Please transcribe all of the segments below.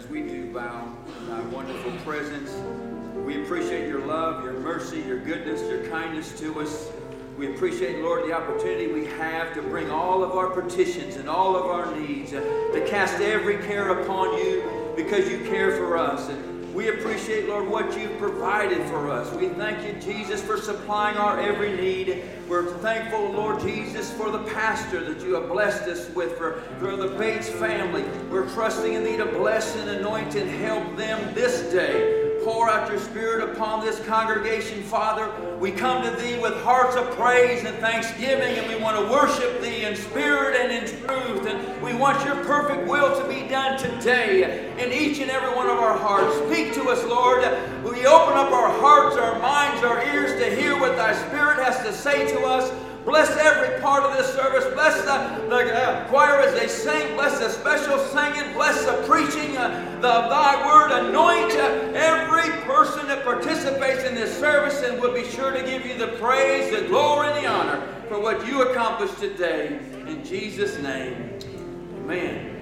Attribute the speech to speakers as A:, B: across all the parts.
A: as we do bow in thy wonderful presence. We appreciate your love, your mercy, your goodness, your kindness to us. We appreciate, Lord, the opportunity we have to bring all of our petitions and all of our needs, uh, to cast every care upon you because you care for us. And we appreciate, Lord, what you've provided for us. We thank you, Jesus, for supplying our every need. We're thankful, Lord Jesus, for the pastor that you have blessed us with, for, for the Bates family. We're trusting in thee to bless and anoint and help them this day. Pour out your Spirit upon this congregation, Father. We come to Thee with hearts of praise and thanksgiving, and we want to worship Thee in spirit and in truth. And we want your perfect will to be done today in each and every one of our hearts. Speak to us, Lord. We open up our hearts, our minds, our ears to hear what Thy Spirit has to say to us. Bless every part of this service. Bless the, the uh, choir as they sing. Bless the special singing. Bless the preaching uh, the, thy word. Anoint uh, every person that participates in this service and we'll be sure to give you the praise, the glory, and the honor for what you accomplished today. In Jesus' name, amen.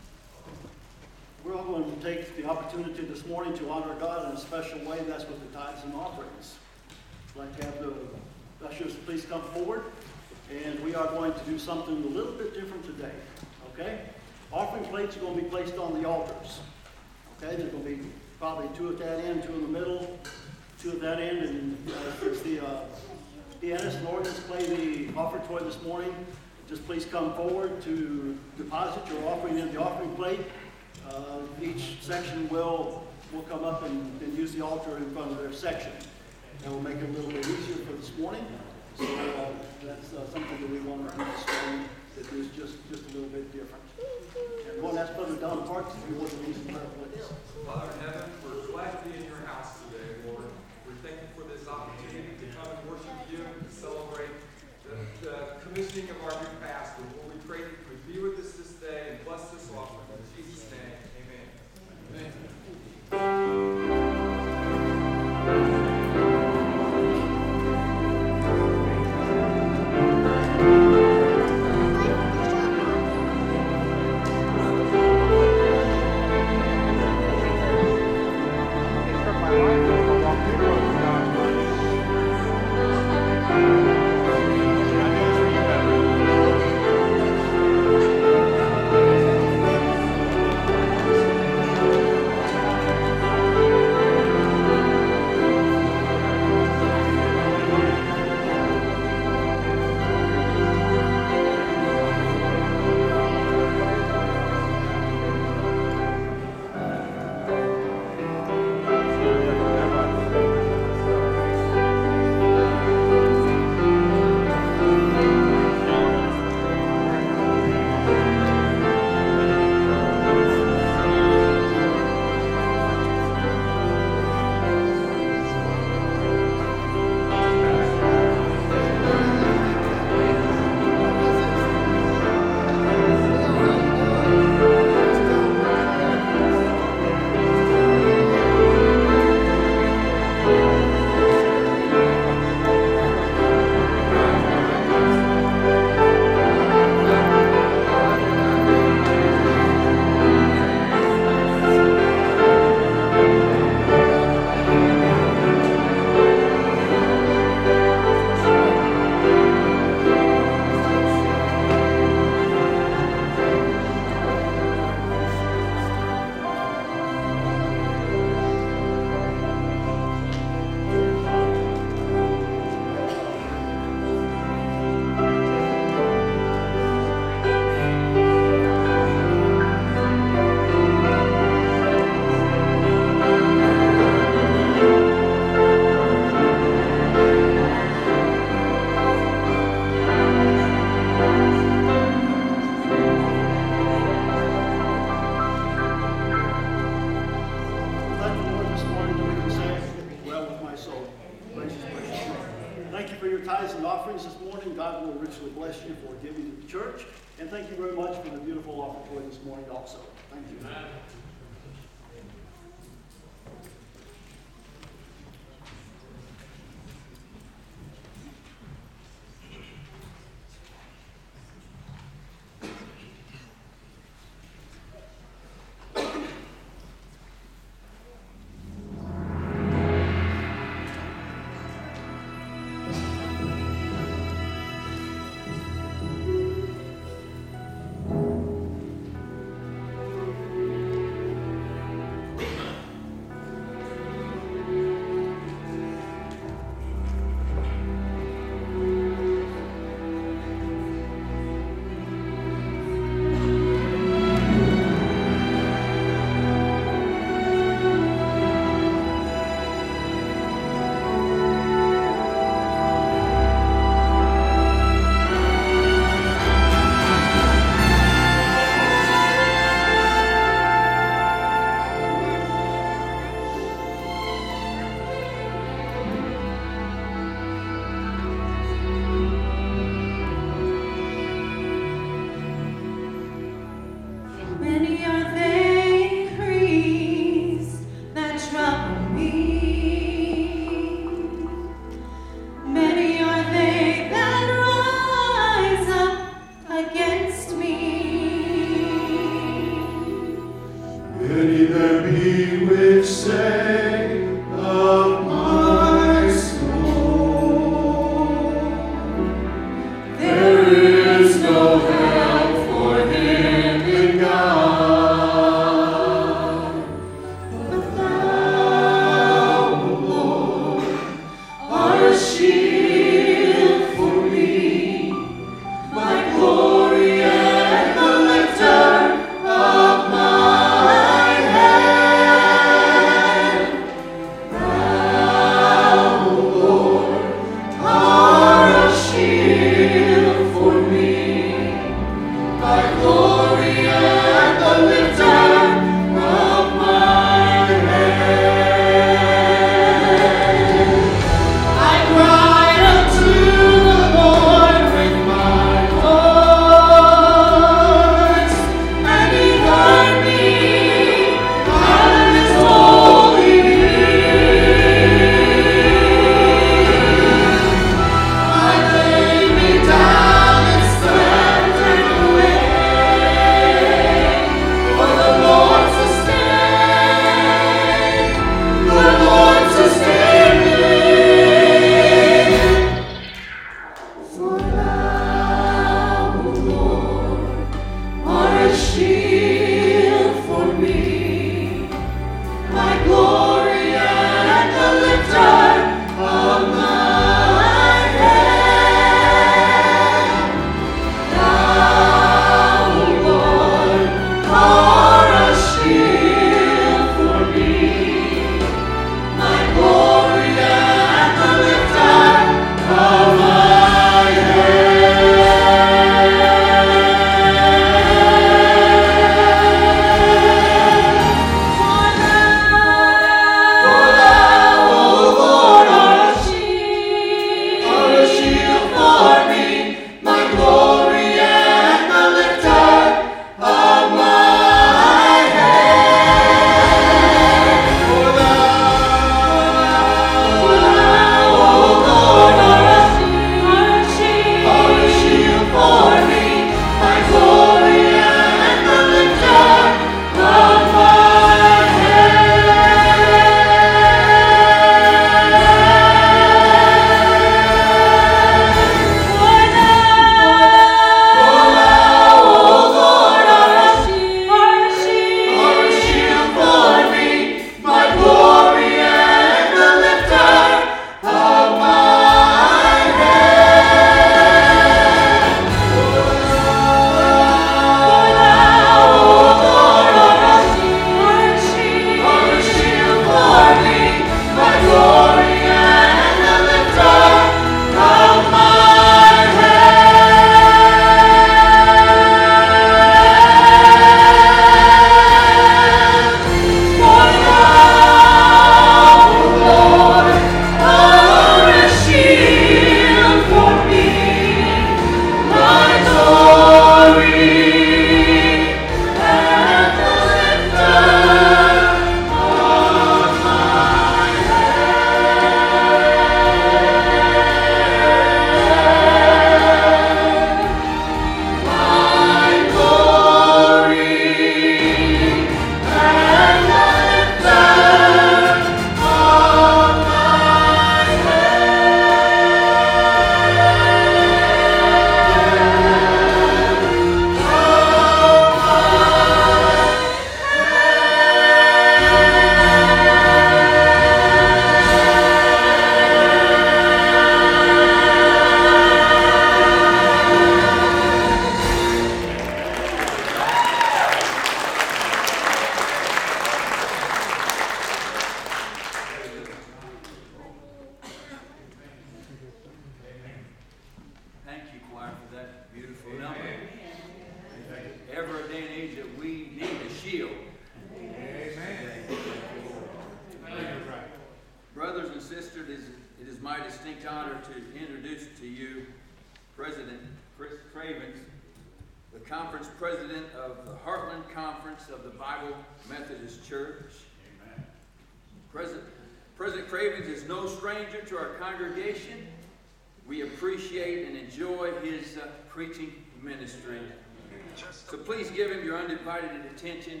A: Him your undivided attention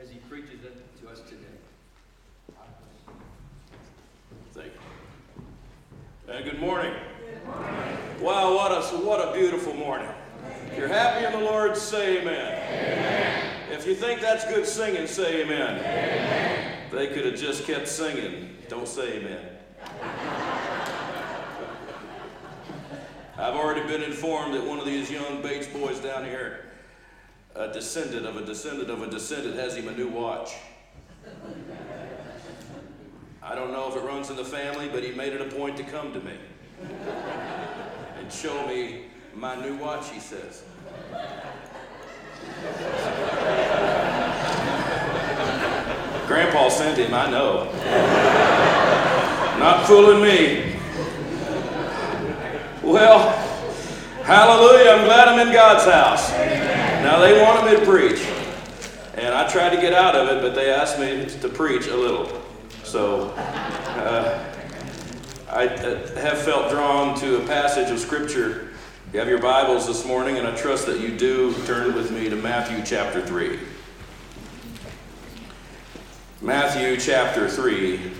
A: as he preaches it to us today.
B: Thank you. Uh, good morning. Wow, what a, what a beautiful morning. If you're happy in the Lord, say amen. If you think that's good singing, say amen. They could have just kept singing. Don't say amen. I've already been informed that one of these young Bates boys down here, a descendant of a descendant of a descendant, has him a new watch. I don't know if it runs in the family, but he made it a point to come to me and show me my new watch, he says. Grandpa sent him, I know. Not fooling me. Well, hallelujah, I'm glad I'm in God's house. Now, they wanted me to preach, and I tried to get out of it, but they asked me to preach a little. So, uh, I uh, have felt drawn to a passage of Scripture. You have your Bibles this morning, and I trust that you do. Turn with me to Matthew chapter 3. Matthew chapter 3.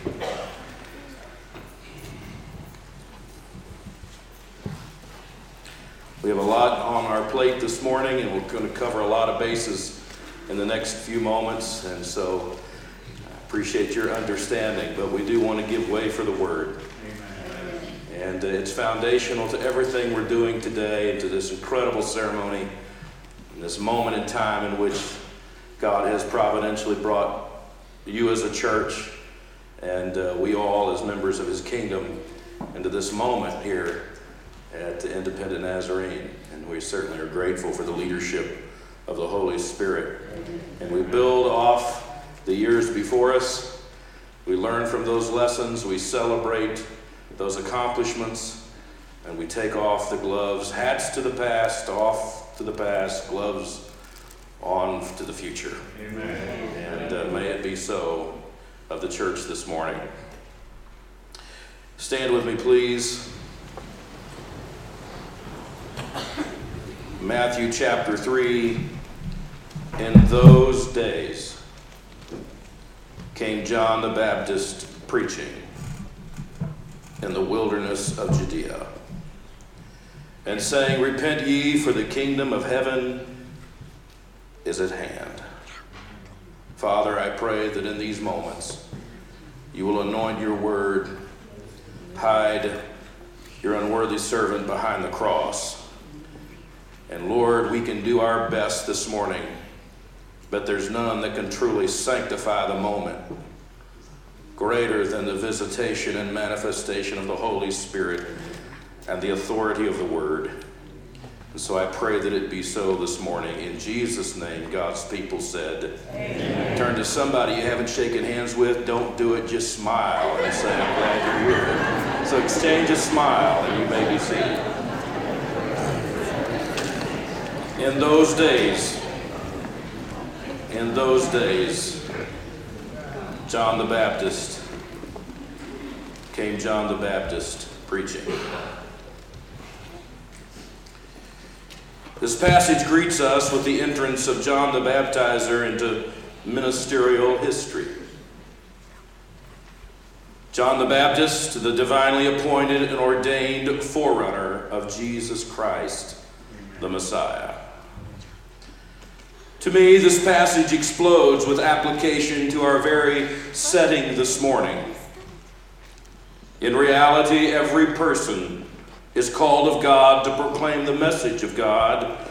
B: We have a lot on our plate this morning, and we're going to cover a lot of bases in the next few moments, and so I appreciate your understanding, but we do want to give way for the Word. And uh, it's foundational to everything we're doing today, and to this incredible ceremony, and this moment in time in which God has providentially brought you as a church and uh, we all as members of His kingdom into this moment here at the Independent Nazarene. And we certainly are grateful for the leadership of the Holy Spirit. And we build off the years before us. We learn from those lessons. We celebrate those accomplishments. And we take off the gloves, hats to the past, off to the past, gloves on to the future. Amen. And uh, may it be so of the church this morning. Stand with me, please. Matthew chapter 3. In those days came John the Baptist preaching in the wilderness of Judea and saying, Repent ye, for the kingdom of heaven is at hand. Father, I pray that in these moments you will anoint your word, hide your unworthy servant behind the cross. And Lord, we can do our best this morning, but there's none that can truly sanctify the moment greater than the visitation and manifestation of the Holy Spirit and the authority of the Word. And so I pray that it be so this morning. In Jesus' name, God's people said, Amen. Turn to somebody you haven't shaken hands with. Don't do it. Just smile and say, I'm glad you're here. So exchange a smile and you may be seated. In those days, in those days, John the Baptist came John the Baptist preaching. This passage greets us with the entrance of John the Baptizer into ministerial history. John the Baptist, the divinely appointed and ordained forerunner of Jesus Christ, the Messiah. To me, this passage explodes with application to our very setting this morning. In reality, every person is called of God to proclaim the message of God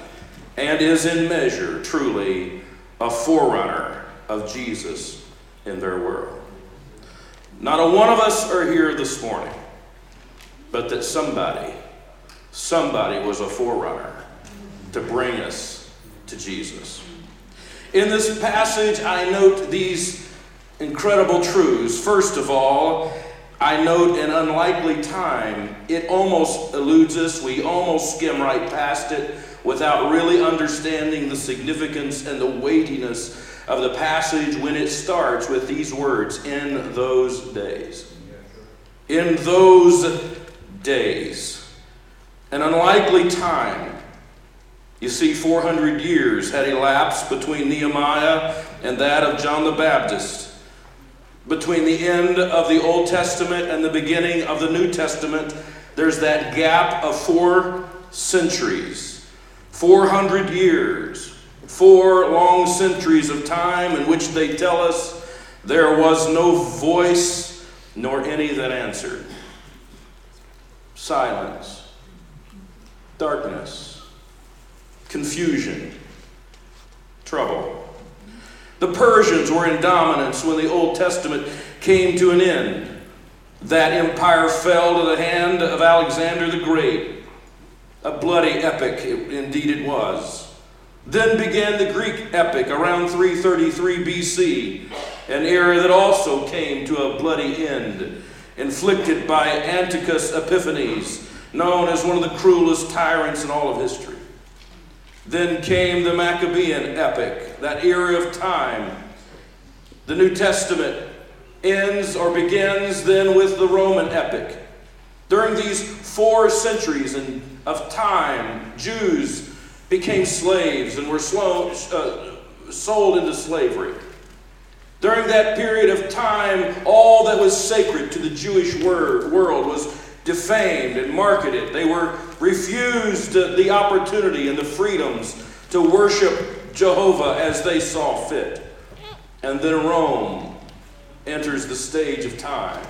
B: and is in measure truly a forerunner of Jesus in their world. Not a one of us are here this morning, but that somebody, somebody was a forerunner to bring us to Jesus. In this passage, I note these incredible truths. First of all, I note an unlikely time. It almost eludes us. We almost skim right past it without really understanding the significance and the weightiness of the passage when it starts with these words in those days. In those days. An unlikely time. You see, 400 years had elapsed between Nehemiah and that of John the Baptist. Between the end of the Old Testament and the beginning of the New Testament, there's that gap of four centuries. 400 years. Four long centuries of time in which they tell us there was no voice nor any that answered. Silence, darkness, confusion, trouble. The Persians were in dominance when the Old Testament came to an end. That empire fell to the hand of Alexander the Great. A bloody epic, indeed it was. Then began the Greek epic around 333 BC, an era that also came to a bloody end, inflicted by Antiochus Epiphanes, known as one of the cruelest tyrants in all of history. Then came the Maccabean epic, that era of time. The New Testament ends or begins then with the Roman epic. During these four centuries of time, Jews became slaves and were slow, uh, sold into slavery. During that period of time, all that was sacred to the Jewish word, world was defamed and marketed. They were refused the opportunity and the freedoms to worship Jehovah as they saw fit. And then Rome enters the stage of time.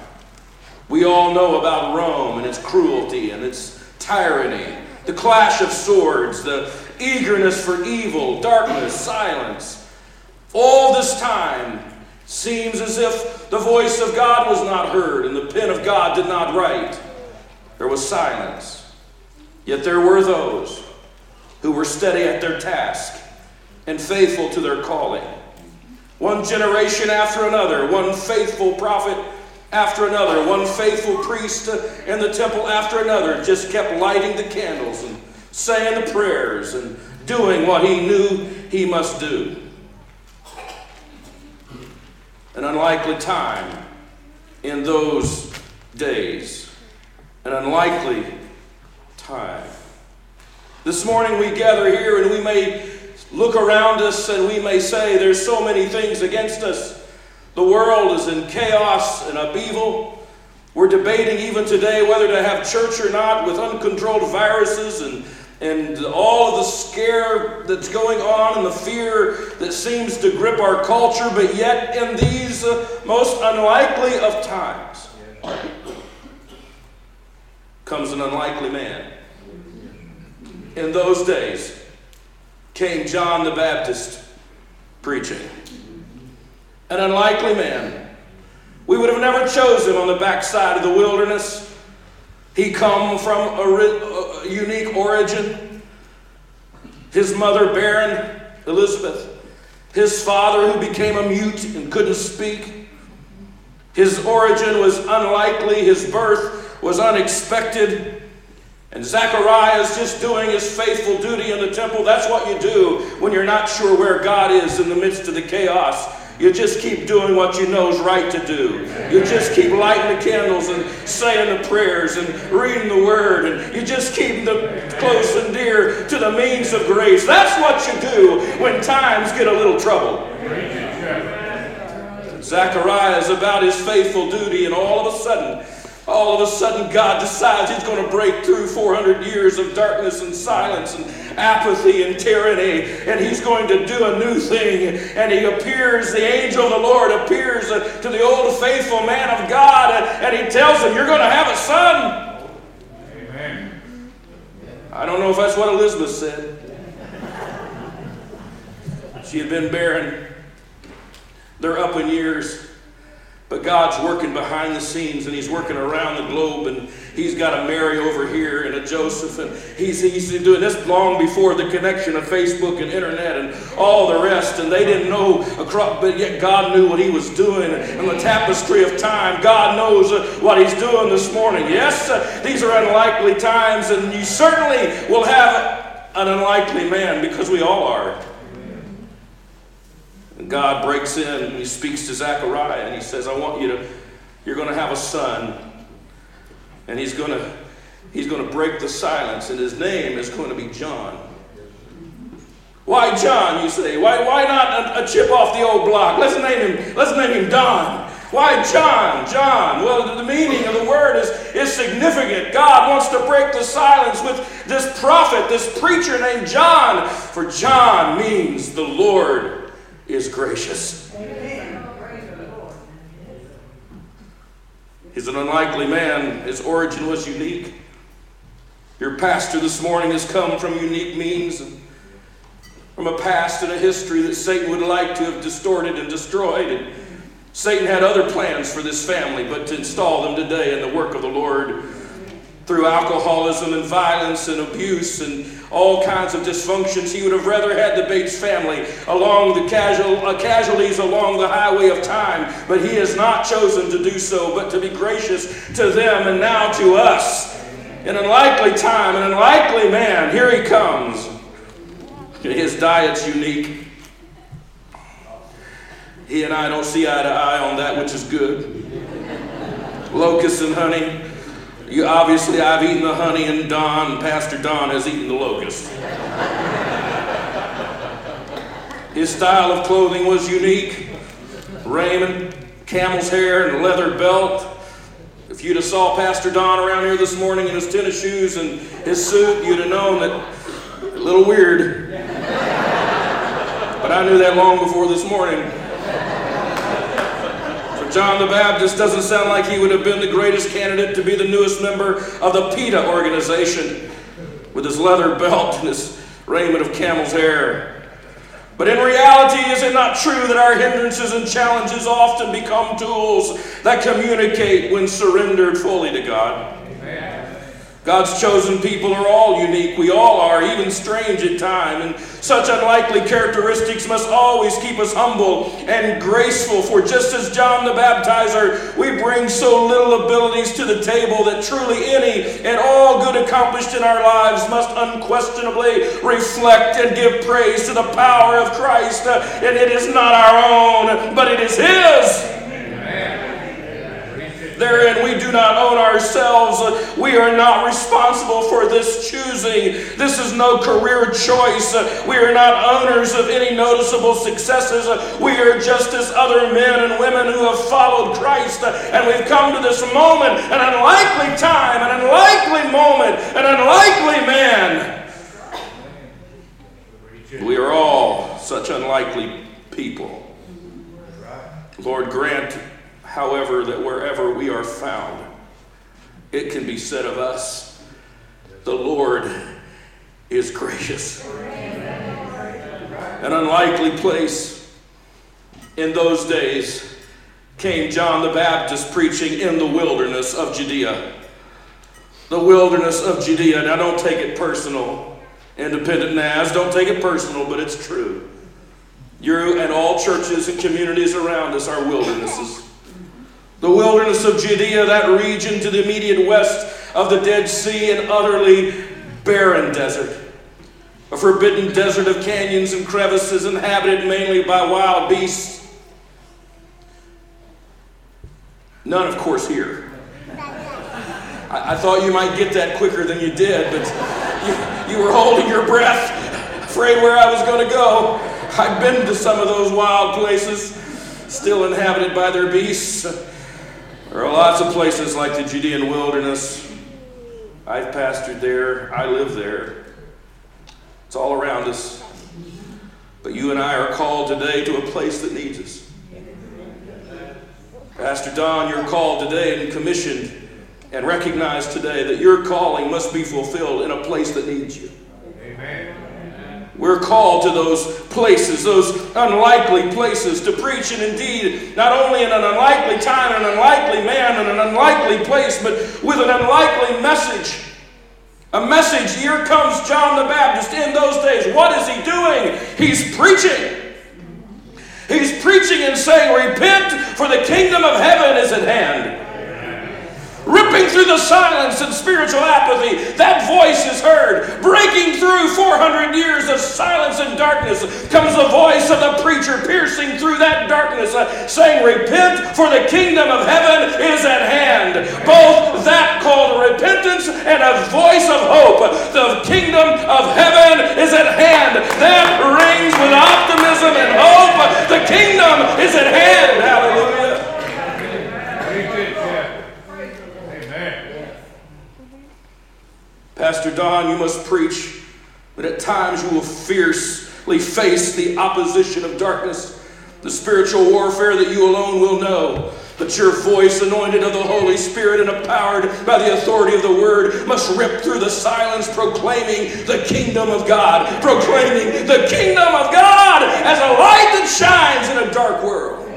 B: We all know about Rome and its cruelty and its tyranny, the clash of swords, the eagerness for evil, darkness, silence. All this time seems as if the voice of God was not heard and the pen of God did not write. There was silence. Yet there were those who were steady at their task and faithful to their calling. One generation after another, one faithful prophet after another, one faithful priest in the temple after another just kept lighting the candles and saying the prayers and doing what he knew he must do. An unlikely time in those days an unlikely time. This morning we gather here and we may look around us and we may say there's so many things against us. The world is in chaos and upheaval. We're debating even today whether to have church or not with uncontrolled viruses and, and all of the scare that's going on and the fear that seems to grip our culture, but yet in these uh, most unlikely of times comes an unlikely man. In those days came John the Baptist preaching. An unlikely man. We would have never chosen him on the backside of the wilderness. He come from a, a unique origin. His mother barren, Elizabeth. His father who became a mute and couldn't speak. His origin was unlikely. His birth was unexpected. And Zechariah is just doing his faithful duty in the temple. That's what you do when you're not sure where God is in the midst of the chaos. You just keep doing what you know is right to do. You just keep lighting the candles and saying the prayers and reading the word. And you just keep the close and dear to the means of grace. That's what you do when times get a little trouble. Zechariah is about his faithful duty, and all of a sudden, all of a sudden God decides he's going to break through 400 years of darkness and silence and apathy and tyranny, and he's going to do a new thing. And he appears, the angel of the Lord appears to the old faithful man of God, and he tells him, You're going to have a son. Amen. I don't know if that's what Elizabeth said. She had been barren. They're up in years. But God's working behind the scenes and He's working around the globe and He's got a Mary over here and a Joseph and He's, he's doing this long before the connection of Facebook and internet and all the rest. And they didn't know, across, but yet God knew what He was doing. And the tapestry of time, God knows uh, what He's doing this morning. Yes, uh, these are unlikely times and you certainly will have an unlikely man because we all are. And God breaks in and he speaks to Zechariah and he says, I want you to, you're going to have a son. And he's going to, he's going to break the silence and his name is going to be John. Why John, you say? Why, why not a, a chip off the old block? Let's name him, let's name him Don. Why John? John. Well, the meaning of the word is, is significant. God wants to break the silence with this prophet, this preacher named John. For John means the Lord is gracious. He's an unlikely man. His origin was unique. Your pastor this morning has come from unique means, from a past and a history that Satan would like to have distorted and destroyed. And Satan had other plans for this family, but to install them today in the work of the Lord through alcoholism and violence and abuse and all kinds of dysfunctions. He would have rather had the Bates family along the casual, uh, casualties along the highway of time, but he has not chosen to do so, but to be gracious to them and now to us. An unlikely time, an unlikely man, here he comes. His diet's unique. He and I don't see eye to eye on that which is good. Locusts and honey. You, obviously, I've eaten the honey, and Don, Pastor Don, has eaten the locust. His style of clothing was unique raiment, camel's hair, and leather belt. If you'd have saw Pastor Don around here this morning in his tennis shoes and his suit, you'd have known that a little weird. But I knew that long before this morning. John the Baptist doesn't sound like he would have been the greatest candidate to be the newest member of the PETA organization with his leather belt and his raiment of camel's hair. But in reality, is it not true that our hindrances and challenges often become tools that communicate when surrendered fully to God? God's chosen people are all unique. We all are, even strange at times. And such unlikely characteristics must always keep us humble and graceful. For just as John the Baptizer, we bring so little abilities to the table that truly any and all good accomplished in our lives must unquestionably reflect and give praise to the power of Christ. And it is not our own, but it is His. Therein we do not own ourselves. We are not responsible for this choosing. This is no career choice. We are not owners of any noticeable successes. We are just as other men and women who have followed Christ. And we've come to this moment, an unlikely time, an unlikely moment, an unlikely man. We are all such unlikely people. Lord, grant however, that wherever we are found, it can be said of us, the Lord is gracious. An unlikely place in those days came John the Baptist preaching in the wilderness of Judea. The wilderness of Judea. Now, don't take it personal, independent Naz. Don't take it personal, but it's true. You and all churches and communities around us are wildernesses. The wilderness of Judea, that region to the immediate west of the Dead Sea, an utterly barren desert. A forbidden desert of canyons and crevices inhabited mainly by wild beasts. None, of course, here. I, I thought you might get that quicker than you did, but you, you were holding your breath, afraid where I was going to go. I've been to some of those wild places, still inhabited by their beasts. There are lots of places like the Judean wilderness. I've pastored there, I live there. It's all around us. But you and I are called today to a place that needs us. Pastor Don, you're called today and commissioned and recognized today that your calling must be fulfilled in a place that needs you. Amen. We're called to those places, those unlikely places, to preach, and indeed, not only in an unlikely time, an unlikely man, in an unlikely place, but with an unlikely message. A message, here comes John the Baptist in those days. What is he doing? He's preaching. He's preaching and saying, Repent, for the kingdom of heaven is at hand. Ripping through the silence and spiritual apathy. That voice is heard. Breaking through 400 years of silence and darkness comes the voice of the preacher piercing through that darkness, uh, saying, Repent, for the kingdom of heaven is at hand. Both that called repentance and a voice of hope. The kingdom of heaven is at hand. That rings with optimism and hope. The kingdom is at hand. Hallelujah.
C: Amen.
B: Pastor Don, you must preach, but at times you will fiercely face the opposition of darkness, the spiritual warfare that you alone will know. But your voice, anointed of the Holy Spirit and empowered by the authority of the Word, must rip through the silence, proclaiming the kingdom of God, proclaiming the kingdom of God as a light that shines in a dark world.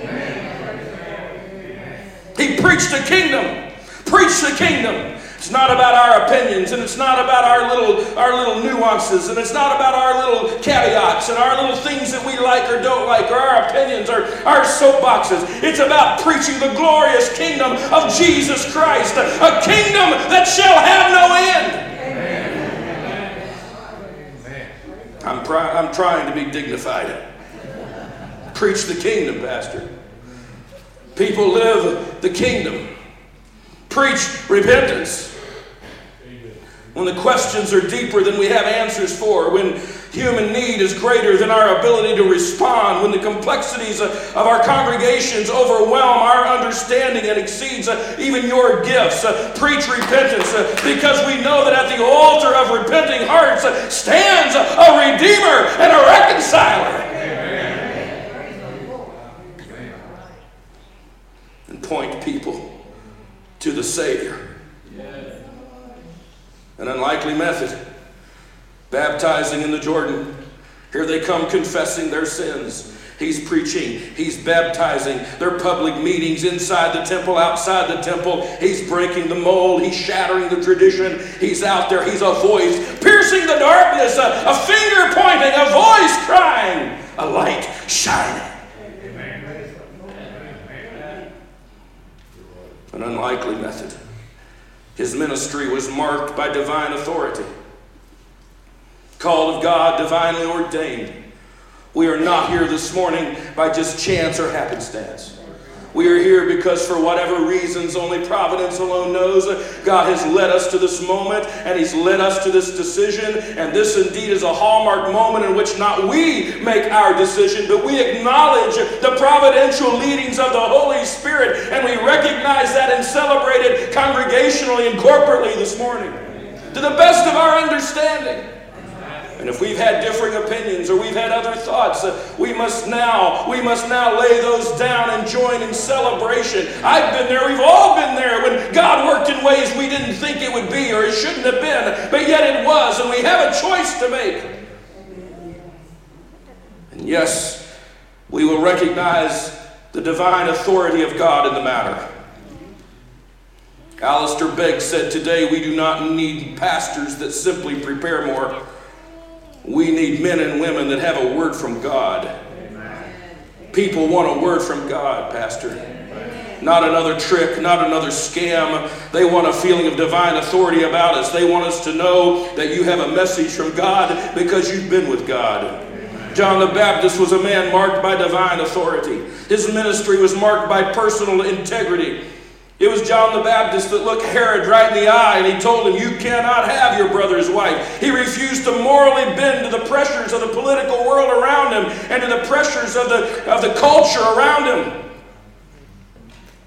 B: He preached the kingdom. Preach the kingdom. It's not about our opinions, and it's not about our little, our little nuances, and it's not about our little caveats and our little things that we like or don't like, or our opinions or our soapboxes. It's about preaching the glorious kingdom of Jesus Christ, a kingdom that shall have no end. I'm, pri- I'm trying to be dignified. Preach the kingdom, Pastor. People live the kingdom. Preach repentance. When the questions are deeper than we have answers for, when human need is greater than our ability to respond, when the complexities of our congregations overwhelm our understanding and exceeds uh, even your gifts, uh, preach repentance uh, because we know that at the altar of repenting hearts stands a redeemer and a reconciler. And point people to the Savior. An unlikely method. Baptizing in the Jordan. Here they come confessing their sins. He's preaching, he's baptizing, their public meetings inside the temple, outside the temple. He's breaking the mold, he's shattering the tradition. He's out there, he's a voice piercing the darkness, a, a finger pointing, a voice crying, a light shining. An unlikely method. His ministry was marked by divine authority. Called of God, divinely ordained. We are not here this morning by just chance or happenstance. We are here because, for whatever reasons only providence alone knows, God has led us to this moment and He's led us to this decision. And this indeed is a hallmark moment in which not we make our decision, but we acknowledge the providential leadings of the Holy Spirit. And we recognize that and celebrate it congregationally and corporately this morning to the best of our understanding. And if we've had differing opinions or we've had other thoughts, uh, we must now, we must now lay those down and join in celebration. I've been there, we've all been there when God worked in ways we didn't think it would be or it shouldn't have been, but yet it was, and we have a choice to make. And yes, we will recognize the divine authority of God in the matter. Alistair Begg said today we do not need pastors that simply prepare more. We need men and women that have a word from God. People want a word from God, Pastor. Not another trick, not another scam. They want a feeling of divine authority about us. They want us to know that you have a message from God because you've been with God. John the Baptist was a man marked by divine authority. His ministry was marked by personal integrity. It was John the Baptist that looked Herod right in the eye and he told him, You cannot have your brother's wife. He refused to morally bend to the pressures of the political world around him and to the pressures of the, of the culture around him.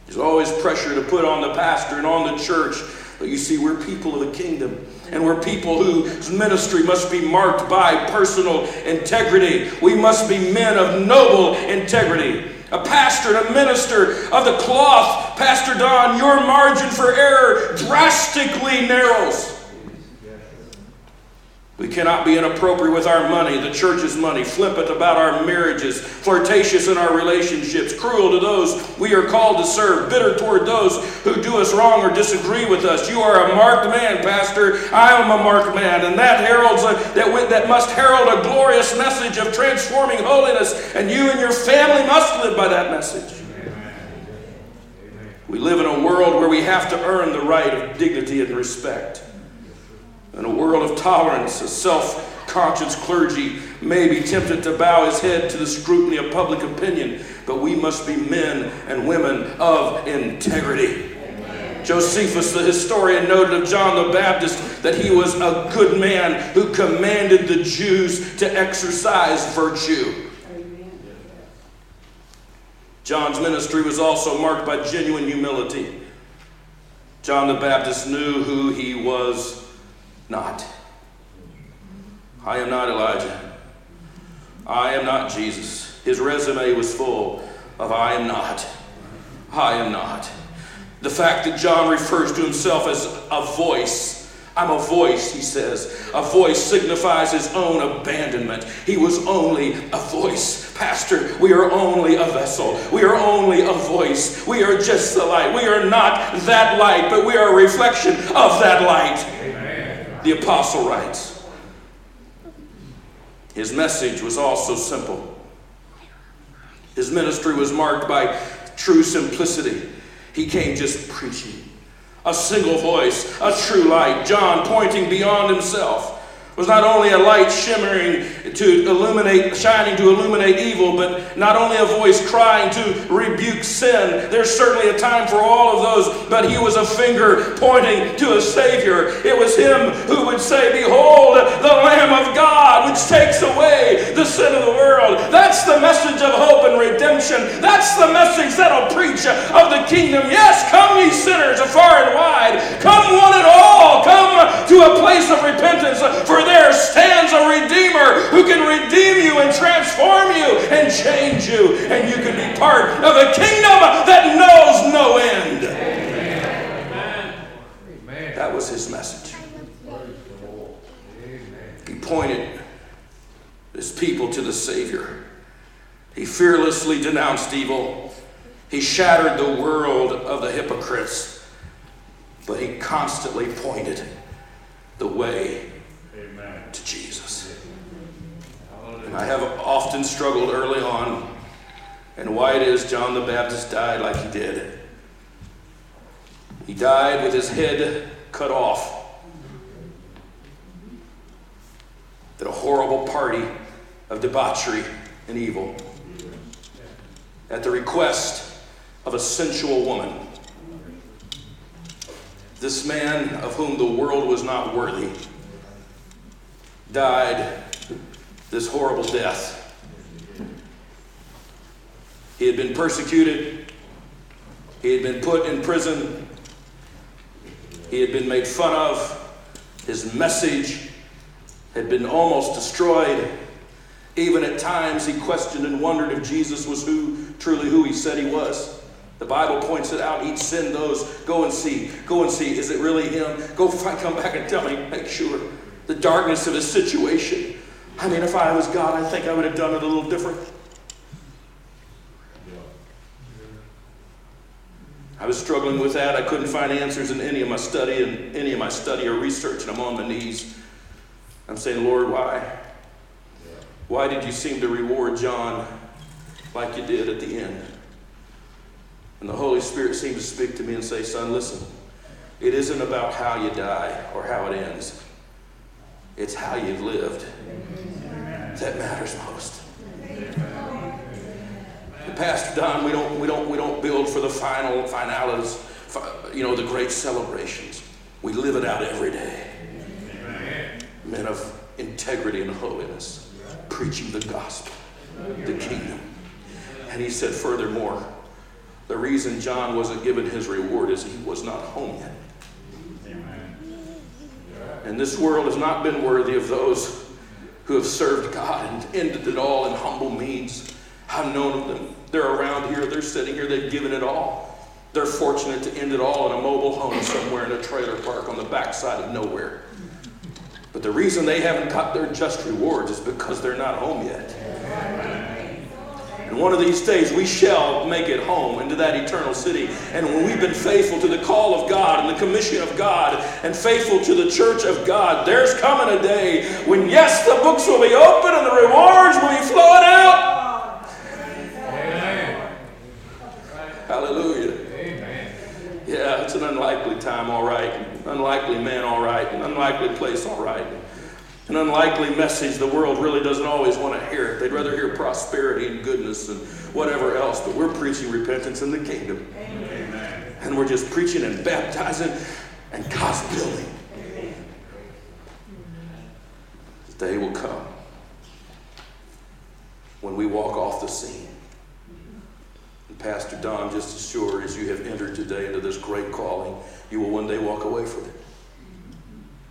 B: There's always pressure to put on the pastor and on the church. But you see, we're people of the kingdom. And we're people whose ministry must be marked by personal integrity. We must be men of noble integrity a pastor and a minister of the cloth, Pastor Don, your margin for error drastically narrows. We cannot be inappropriate with our money, the church's money, flippant about our marriages, flirtatious in our relationships, cruel to those we are called to serve, bitter toward those who do us wrong or disagree with us. You are a marked man, Pastor. I am a marked man, and that heralds a, that, that must herald a glorious message of transforming holiness, and you and your family must live by that message. We live in a world where we have to earn the right of dignity and respect. In a world of tolerance, a self conscious clergy may be tempted to bow his head to the scrutiny of public opinion, but we must be men and women of integrity. Josephus, the historian, noted of John the Baptist that he was a good man who commanded the Jews to exercise virtue. John's ministry was also marked by genuine humility. John the Baptist knew who he was not. I am not Elijah. I am not Jesus. His resume was full of I am not. I am not. The fact that John refers to himself as a voice I'm a voice, he says. A voice signifies his own abandonment. He was only a voice. Pastor, we are only a vessel. We are only a voice. We are just the light. We are not that light, but we are a reflection of that light. Amen. The apostle writes. His message was also simple. His ministry was marked by true simplicity. He came just preaching a single voice, a true light. John, pointing beyond himself, was not only a light shimmering to illuminate, shining to illuminate evil, but not only a voice crying to rebuke sin. There's certainly a time for all of those, but he was a finger pointing to a Savior. It was him who would say, Behold, the Lamb of God, which takes away the sin of the world. That's the message of hope and redemption. That's the message that'll preach of the kingdom. Yes, come ye sinners afar and wide. Come one and all. Come to a place of repentance. For there stands a Redeemer who can redeem you and transform you and change you, and you can be part of a kingdom that knows no end. Amen. That was his message. He pointed his people to the Savior. He fearlessly denounced evil. He shattered the world of the hypocrites, but he constantly pointed the way to Jesus. And I have often struggled early on and why it is John the Baptist died like he did. He died with his head cut off at a horrible party of debauchery and evil at the request of a sensual woman. This man of whom the world was not worthy died this horrible death. He had been persecuted, he had been put in prison, he had been made fun of, his message had been almost destroyed. Even at times, he questioned and wondered if Jesus was who truly who he said he was. The Bible points it out. He'd send those, go and see, go and see. Is it really him? Go find, come back and tell me, make sure the darkness of his situation. I mean, if I was God, I think I would have done it a little different. I was struggling with that. I couldn't find answers in any of my study and any of my study or research, and I'm on my knees. I'm saying, Lord, why? Why did you seem to reward John like you did at the end? And the Holy Spirit seemed to speak to me and say, Son, listen, it isn't about how you die or how it ends. It's how you've lived that matters most. Pastor Don, we don't, we don't, we don't build for the final finales, you know, the great celebrations. We live it out every day. Men of integrity and holiness, preaching the gospel, the kingdom. And he said, furthermore, the reason John wasn't given his reward is he was not home yet. And this world has not been worthy of those who have served God and ended it all in humble means. I've known of them. They're around here, they're sitting here, they've given it all. They're fortunate to end it all in a mobile home somewhere in a trailer park on the backside of nowhere. But the reason they haven't got their just rewards is because they're not home yet. And one of these days we shall make it home into that eternal city. And when we've been faithful to the call of God and the commission of God and faithful to the church of God, there's coming a day when, yes, the books will be open and the rewards will be flowing out. Amen. Hallelujah. Amen. Yeah, it's an unlikely time, all right, unlikely man, all right, an unlikely place, all right, an unlikely message. The world really doesn't always want to hear it. They'd rather hear prosperity and goodness and whatever else, but we're preaching repentance in the kingdom. Amen. And we're just preaching and baptizing and God's building. The day will come when we walk off the scene. And Pastor Don, just as sure as you have entered today into this great calling, you will one day walk away from it.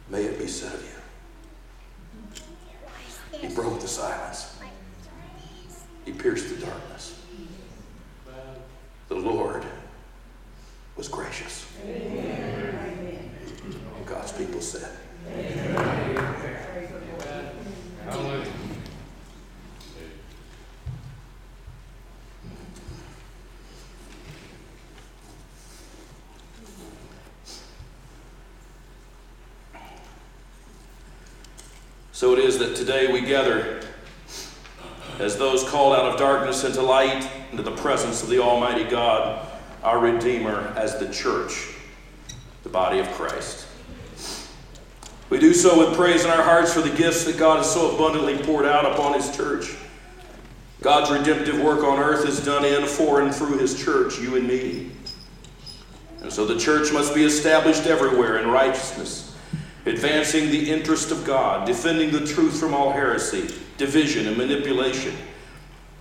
B: May it be said of you. He broke the silence. He pierced the darkness. The Lord was gracious. Amen. God's people said. Amen.
C: Hallelujah.
B: So it is that today we gather as those called out of darkness into light, into the presence of the Almighty God, our Redeemer, as the church, the body of Christ. We do so with praise in our hearts for the gifts that God has so abundantly poured out upon His church. God's redemptive work on earth is done in, for, and through His church, you and me. And so the church must be established everywhere in righteousness, advancing the interest of God, defending the truth from all heresy, division, and manipulation.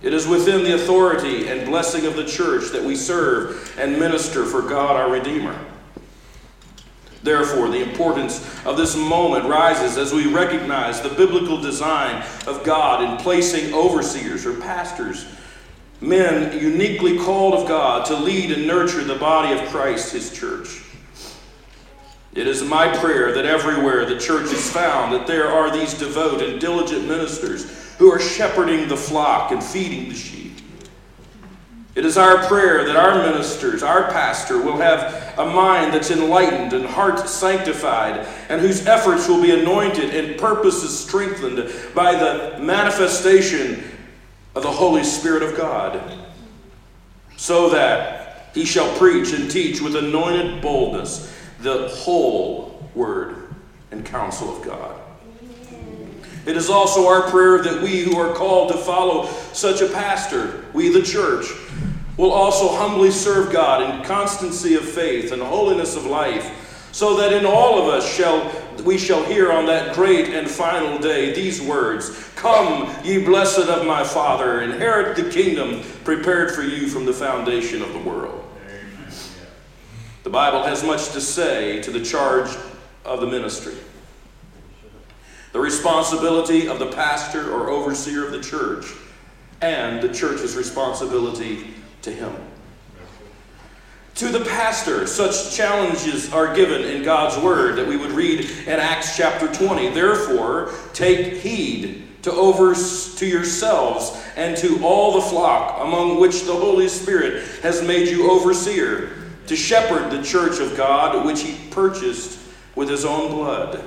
B: It is within the authority and blessing of the church that we serve and minister for God our Redeemer. Therefore, the importance of this moment rises as we recognize the biblical design of God in placing overseers or pastors, men uniquely called of God to lead and nurture the body of Christ, his church. It is my prayer that everywhere the church is found, that there are these devout and diligent ministers who are shepherding the flock and feeding the sheep. It is our prayer that our ministers, our pastor, will have a mind that's enlightened and heart sanctified, and whose efforts will be anointed and purposes strengthened by the manifestation of the Holy Spirit of God, so that he shall preach and teach with anointed boldness the whole word and counsel of God. It is also our prayer that we who are called to follow such a pastor, we the church, will also humbly serve God in constancy of faith and holiness of life, so that in all of us shall we shall hear on that great and final day these words Come, ye blessed of my Father, inherit the kingdom prepared for you from the foundation of the world. The Bible has much to say to the charge of the ministry. The responsibility of the pastor or overseer of the church, and the church's responsibility to him. To the pastor, such challenges are given in God's word that we would read in Acts chapter 20. Therefore, take heed to over to yourselves and to all the flock among which the Holy Spirit has made you overseer to shepherd the church of God which he purchased with his own blood.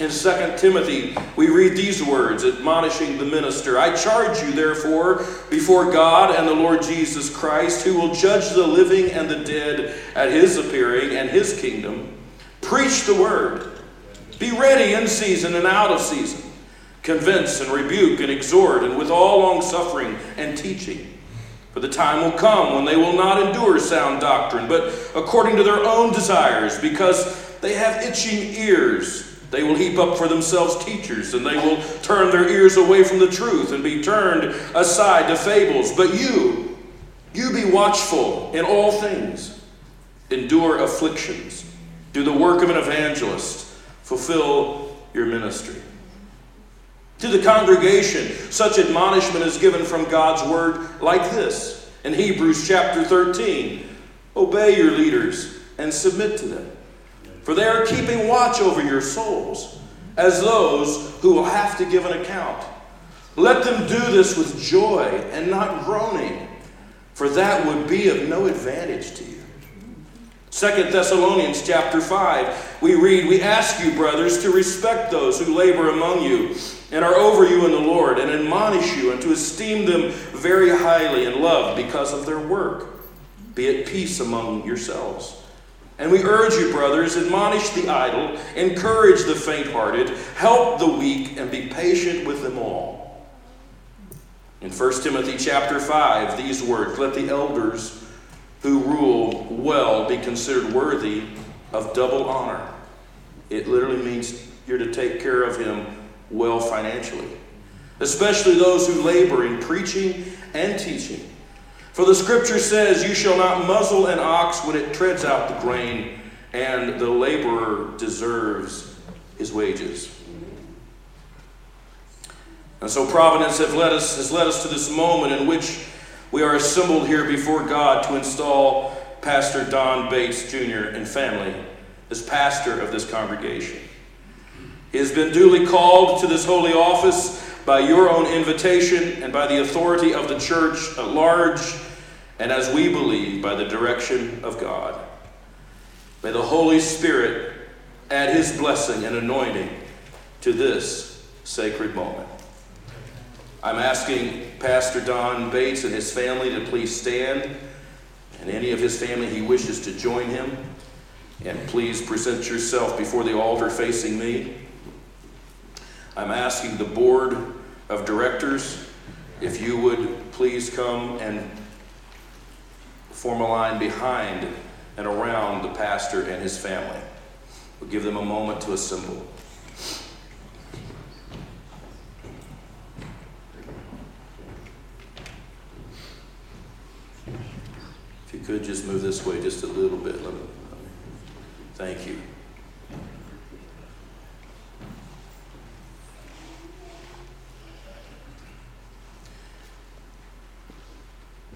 B: In 2 Timothy, we read these words admonishing the minister I charge you, therefore, before God and the Lord Jesus Christ, who will judge the living and the dead at his appearing and his kingdom, preach the word. Be ready in season and out of season. Convince and rebuke and exhort, and with all longsuffering and teaching. For the time will come when they will not endure sound doctrine, but according to their own desires, because they have itching ears. They will heap up for themselves teachers, and they will turn their ears away from the truth and be turned aside to fables. But you, you be watchful in all things, endure afflictions, do the work of an evangelist, fulfill your ministry. To the congregation, such admonishment is given from God's word like this in Hebrews chapter 13 Obey your leaders and submit to them for they are keeping watch over your souls, as those who will have to give an account. Let them do this with joy and not groaning, for that would be of no advantage to you. Second Thessalonians chapter 5, we read, We ask you, brothers, to respect those who labor among you and are over you in the Lord, and admonish you, and to esteem them very highly in love because of their work. Be at peace among yourselves. And we urge you, brothers, admonish the idle, encourage the faint hearted, help the weak, and be patient with them all. In 1 Timothy chapter 5, these words Let the elders who rule well be considered worthy of double honor. It literally means you're to take care of him well financially, especially those who labor in preaching and teaching. For the scripture says, You shall not muzzle an ox when it treads out the grain, and the laborer deserves his wages. And so providence has led us, has led us to this moment in which we are assembled here before God to install Pastor Don Bates Jr. and family as pastor of this congregation. He has been duly called to this holy office by your own invitation and by the authority of the church at large, and as we believe, by the direction of God. May the Holy Spirit add his blessing and anointing to this sacred moment. I'm asking Pastor Don Bates and his family to please stand, and any of his family he wishes to join him. And please present yourself before the altar facing me. I'm asking the board of directors if you would please come and form a line behind and around the pastor and his family. We'll give them a moment to assemble. You could just move this way just a little bit. Thank you.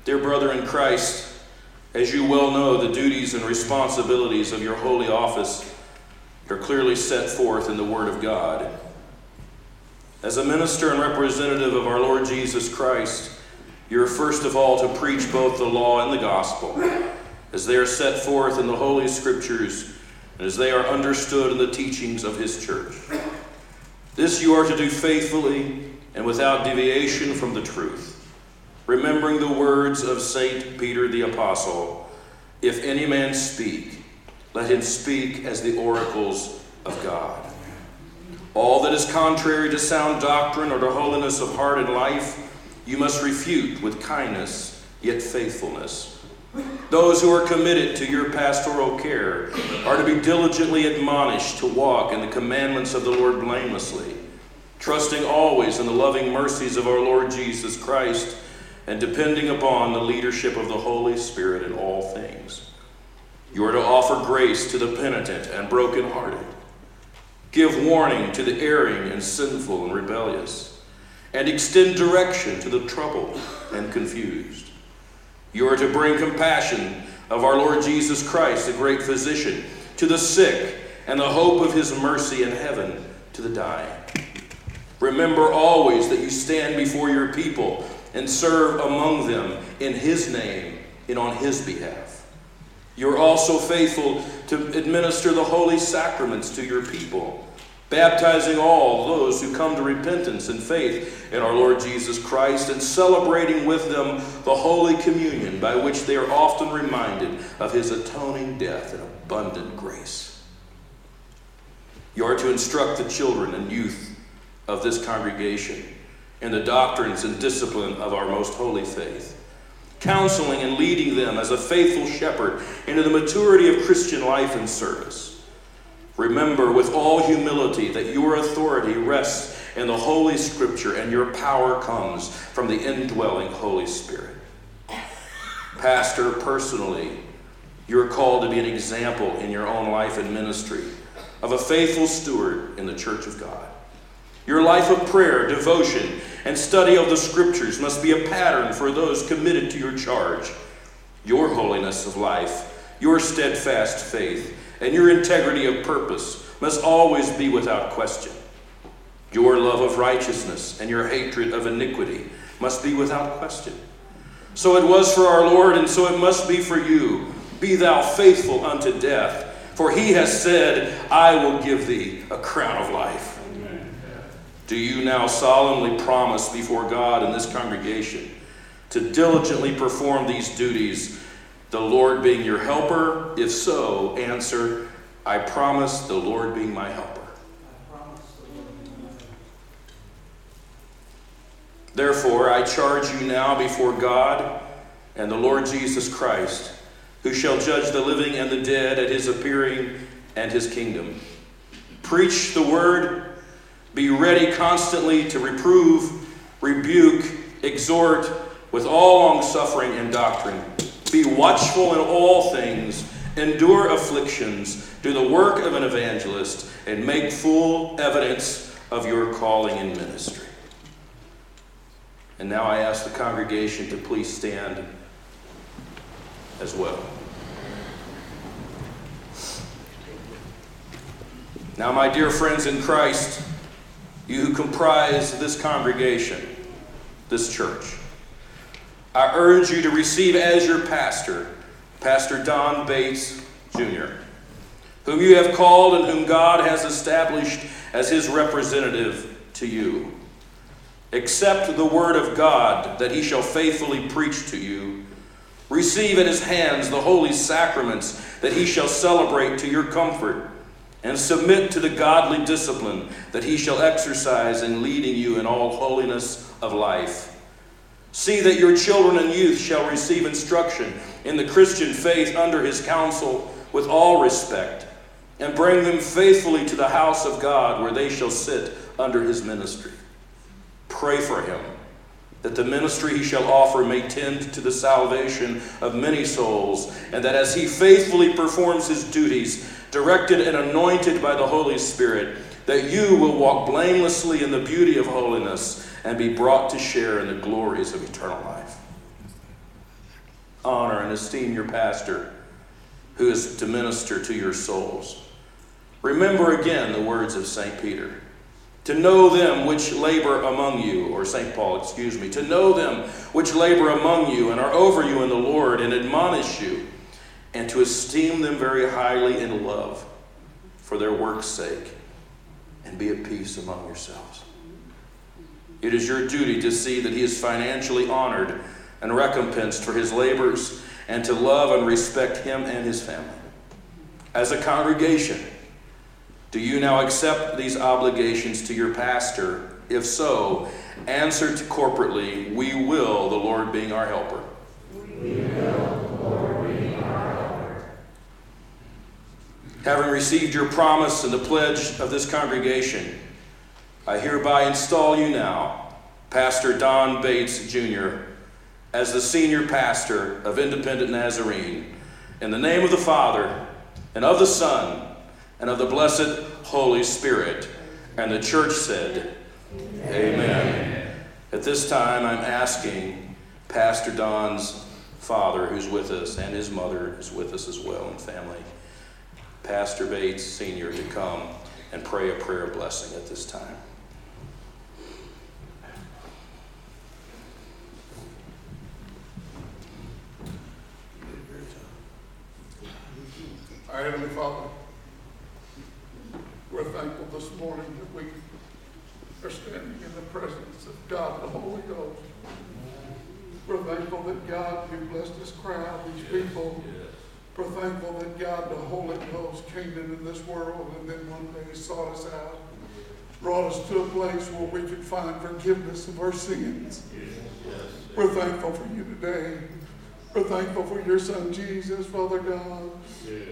B: Dear brother in Christ, as you well know, the duties and responsibilities of your holy office are clearly set forth in the Word of God. As a minister and representative of our Lord Jesus Christ, you're first of all to preach both the law and the gospel, as they are set forth in the Holy Scriptures and as they are understood in the teachings of His church. This you are to do faithfully and without deviation from the truth remembering the words of St. Peter the Apostle If any man speak, let him speak as the oracles of God. All that is contrary to sound doctrine or to holiness of heart and life, you must refute with kindness, yet faithfulness. Those who are committed to your pastoral care are to be diligently admonished to walk in the commandments of the Lord blamelessly, trusting always in the loving mercies of our Lord Jesus Christ and depending upon the leadership of the Holy Spirit in all things. You are to offer grace to the penitent and brokenhearted, give warning to the erring and sinful and rebellious, and extend direction to the troubled and confused. You are to bring compassion of our Lord Jesus Christ, the great physician, to the sick and the hope of his mercy in heaven to the dying. Remember always that you stand before your people and serve among them in his name and on his behalf. You're also faithful to administer the holy sacraments to your people, baptizing all those who come to repentance and faith in our Lord Jesus Christ, and celebrating with them the Holy Communion, by which they are often reminded of his atoning death and abundant grace. You are to instruct the children and youth of this congregation in the doctrines and discipline of our most holy faith, counseling and leading them as a faithful shepherd into the maturity of Christian life and service. Remember with all humility that your authority rests in the Holy Scripture and your power comes from the indwelling Holy Spirit. Pastor, personally, you're called to be an example in your own life and ministry of a faithful steward in the church of God. Your life of prayer, devotion, and study of the scriptures must be a pattern for those committed to your charge. Your holiness of life, your steadfast faith, and your integrity of purpose must always be without question. Your love of righteousness and your hatred of iniquity must be without question. So it was for our Lord, and so it must be for you. Be thou faithful unto death, for he has said, I will give thee a crown of life. Do you now solemnly promise before God and this congregation to diligently perform these duties the Lord being your helper? If so, answer, I promise the Lord being my helper. Therefore, I charge you now before God and the Lord Jesus Christ, who shall judge the living and the dead at his appearing and his kingdom. Preach the word, be ready constantly to reprove, rebuke, exhort with all longsuffering and doctrine. Be watchful in all things, endure afflictions, do the work of an evangelist, and make full evidence of your calling in ministry. And now I ask the congregation to please stand as well. Now, my dear friends in Christ, you who comprise this congregation, this church, I urge you to receive as your pastor, Pastor Don Bates Jr., whom you have called and whom God has established as his representative to you. Accept the word of God that he shall faithfully preach to you. Receive at his hands the holy sacraments that he shall celebrate to your comfort, and submit to the godly discipline that he shall exercise in leading you in all holiness of life. See that your children and youth shall receive instruction in the Christian faith under his counsel with all respect, and bring them faithfully to the house of God where they shall sit under his ministry. Pray for him, that the ministry he shall offer may tend to the salvation of many souls, and that as he faithfully performs his duties, directed and anointed by the Holy Spirit, that you will walk blamelessly in the beauty of holiness and be brought to share in the glories of eternal life. Honor and esteem your pastor who is to minister to your souls. Remember again the words of St. Peter to know them which labor among you, or St. Paul, excuse me, to know them which labor among you and are over you in the Lord and admonish you, and to esteem them very highly in love for their work's sake, and be at peace among yourselves. It is your duty to see that he is financially honored and recompensed for his labors, and to love and respect him and his family. As a congregation, do you now accept these obligations to your pastor? If so, answer corporately, We will, the Lord being our helper. We will, the Lord being our helper. Having received your promise and the pledge of this congregation, I hereby install you now, Pastor Don Bates Jr., as the senior pastor of Independent Nazarene, in the name of the Father, and of the Son, and of the blessed Holy Spirit. And the church said, Amen. Amen. At this time, I'm asking Pastor Don's father, who's with us, and his mother, who's with us as well, and family, Pastor Bates Sr., to come and pray a prayer of blessing at this time.
D: Our Heavenly Father, we're thankful this morning that we are standing in the presence of God the Holy Ghost. We're thankful that God, you blessed this crowd, these people. We're thankful that God, the Holy Ghost, came into this world and then one day sought us out, brought us to a place where we could find forgiveness of our sins. We're thankful for you today. We're thankful for your son Jesus, Father God.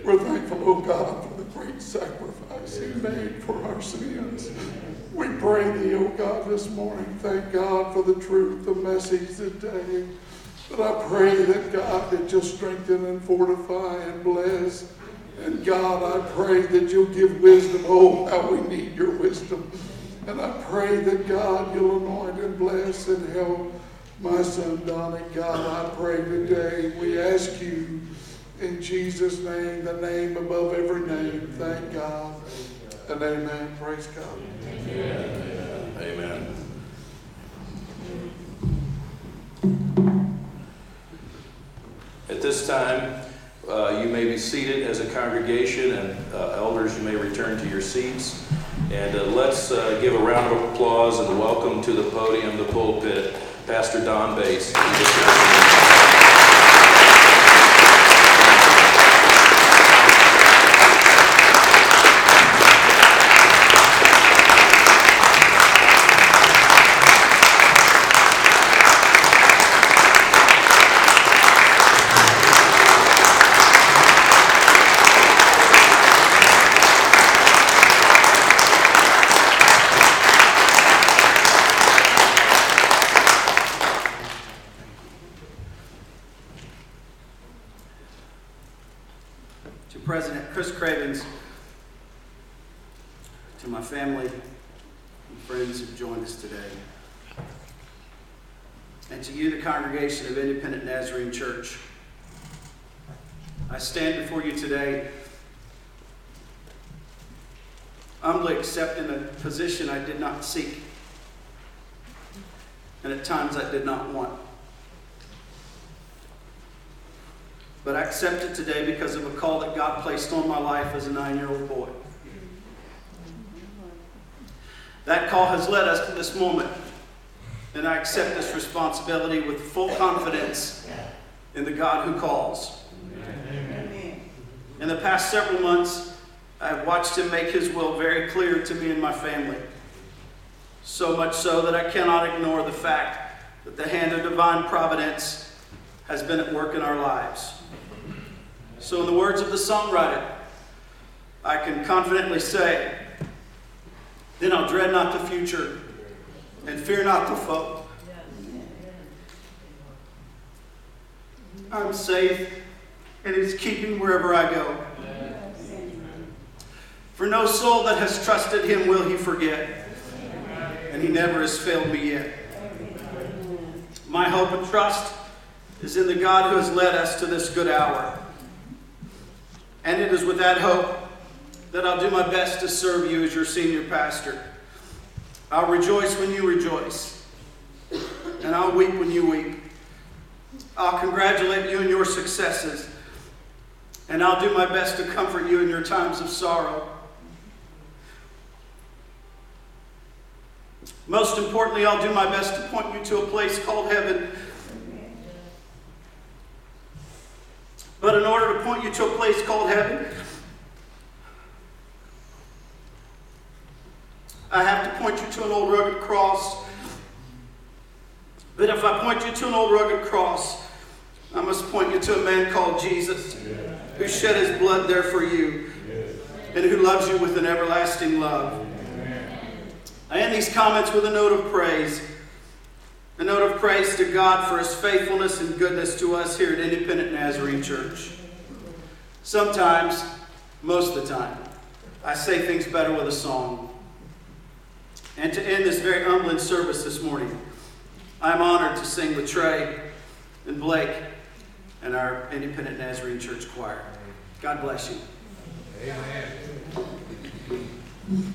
D: We're thankful, oh God, for the great sacrifice he made for our sins. We pray thee, oh God, this morning. Thank God for the truth, the message today. But I pray that God that you'll strengthen and fortify and bless. And God, I pray that you'll give wisdom. Oh, how we need your wisdom. And I pray that God, you'll anoint and bless and help my son Donnie. God, I pray today, we ask you in Jesus' name, the name above every name. Thank God. And amen. Praise God.
B: Amen. At this time, uh, you may be seated as a congregation, and uh, elders, you may return to your seats. And uh, let's uh, give a round of applause and welcome to the podium, the pulpit, Pastor Don Bates.
E: to Cravens, to my family and friends who've joined us today, and to you, the congregation of Independent Nazarene Church. I stand before you today humbly accepting a position I did not seek, and at times I did not want. But I accept it today because of a call that God placed on my life as a nine year old boy. That call has led us to this moment, and I accept this responsibility with full confidence in the God who calls. In the past several months, I have watched him make his will very clear to me and my family. So much so that I cannot ignore the fact that the hand of divine providence has been at work in our lives. So, in the words of the songwriter, I can confidently say, Then I'll dread not the future and fear not the foe. I'm safe and his keeping wherever I go. For no soul that has trusted him will he forget, and he never has failed me yet. My hope and trust is in the God who has led us to this good hour. And it is with that hope that I'll do my best to serve you as your senior pastor. I'll rejoice when you rejoice, and I'll weep when you weep. I'll congratulate you in your successes, and I'll do my best to comfort you in your times of sorrow. Most importantly, I'll do my best to point you to a place called heaven. But in order to point you to a place called heaven, I have to point you to an old rugged cross. But if I point you to an old rugged cross, I must point you to a man called Jesus who shed his blood there for you and who loves you with an everlasting love. I end these comments with a note of praise. A note of praise to God for his faithfulness and goodness to us here at Independent Nazarene Church. Sometimes, most of the time, I say things better with a song. And to end this very humbling service this morning, I'm honored to sing with Trey and Blake and our Independent Nazarene Church choir. God bless you.
C: Amen.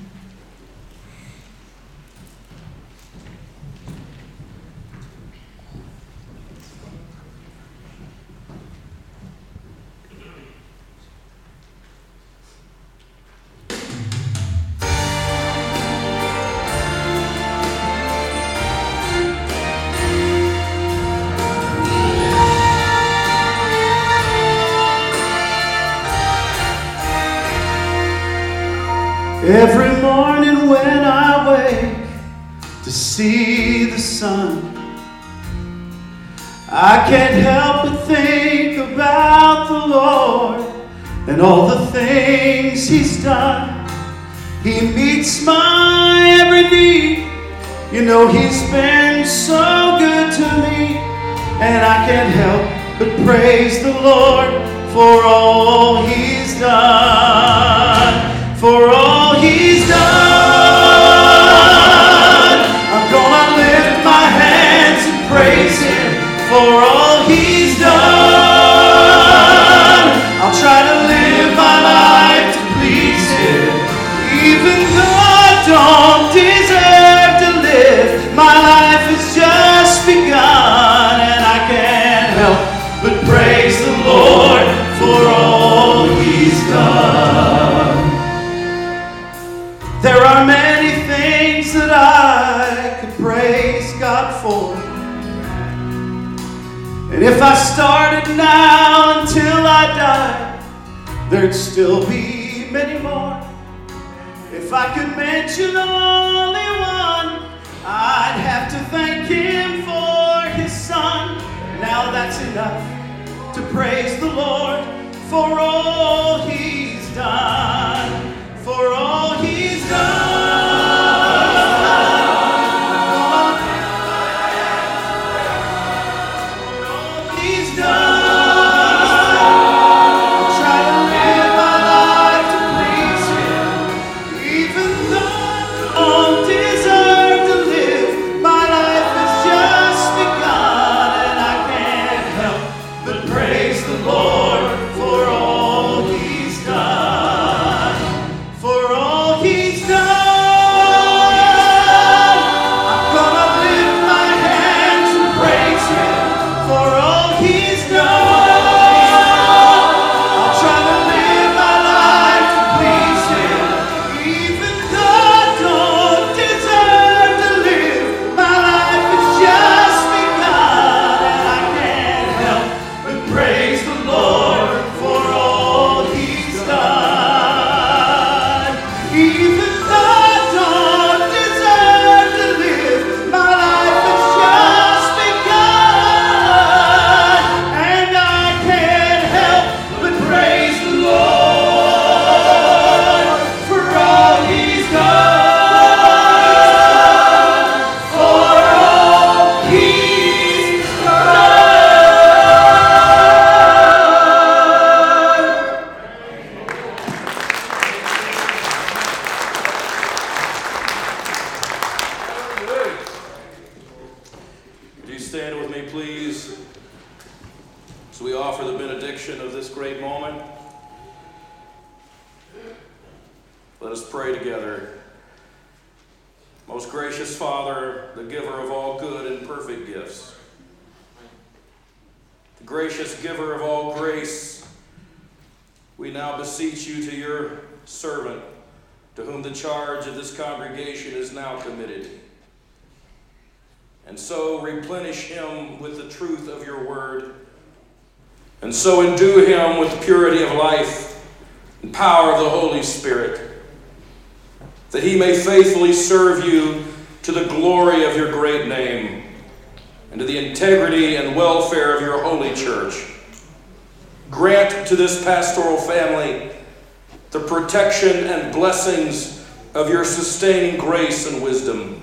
B: Sustaining grace and wisdom.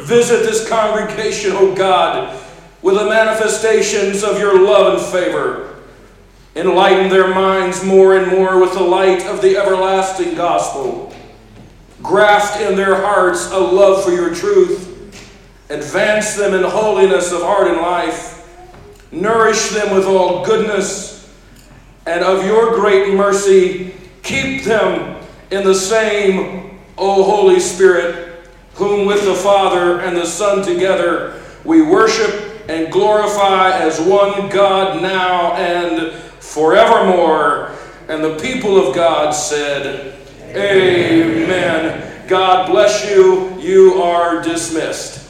B: Visit this congregation, O God, with the manifestations of your love and favor. Enlighten their minds more and more with the light of the everlasting gospel. Graft in their hearts a love for your truth. Advance them in holiness of heart and life. Nourish them with all goodness. And of your great mercy, keep them in the same, O Holy Spirit, whom with the Father and the Son together we worship and glorify as one God now and forevermore. And the people of God said, Amen. God bless you. You are dismissed.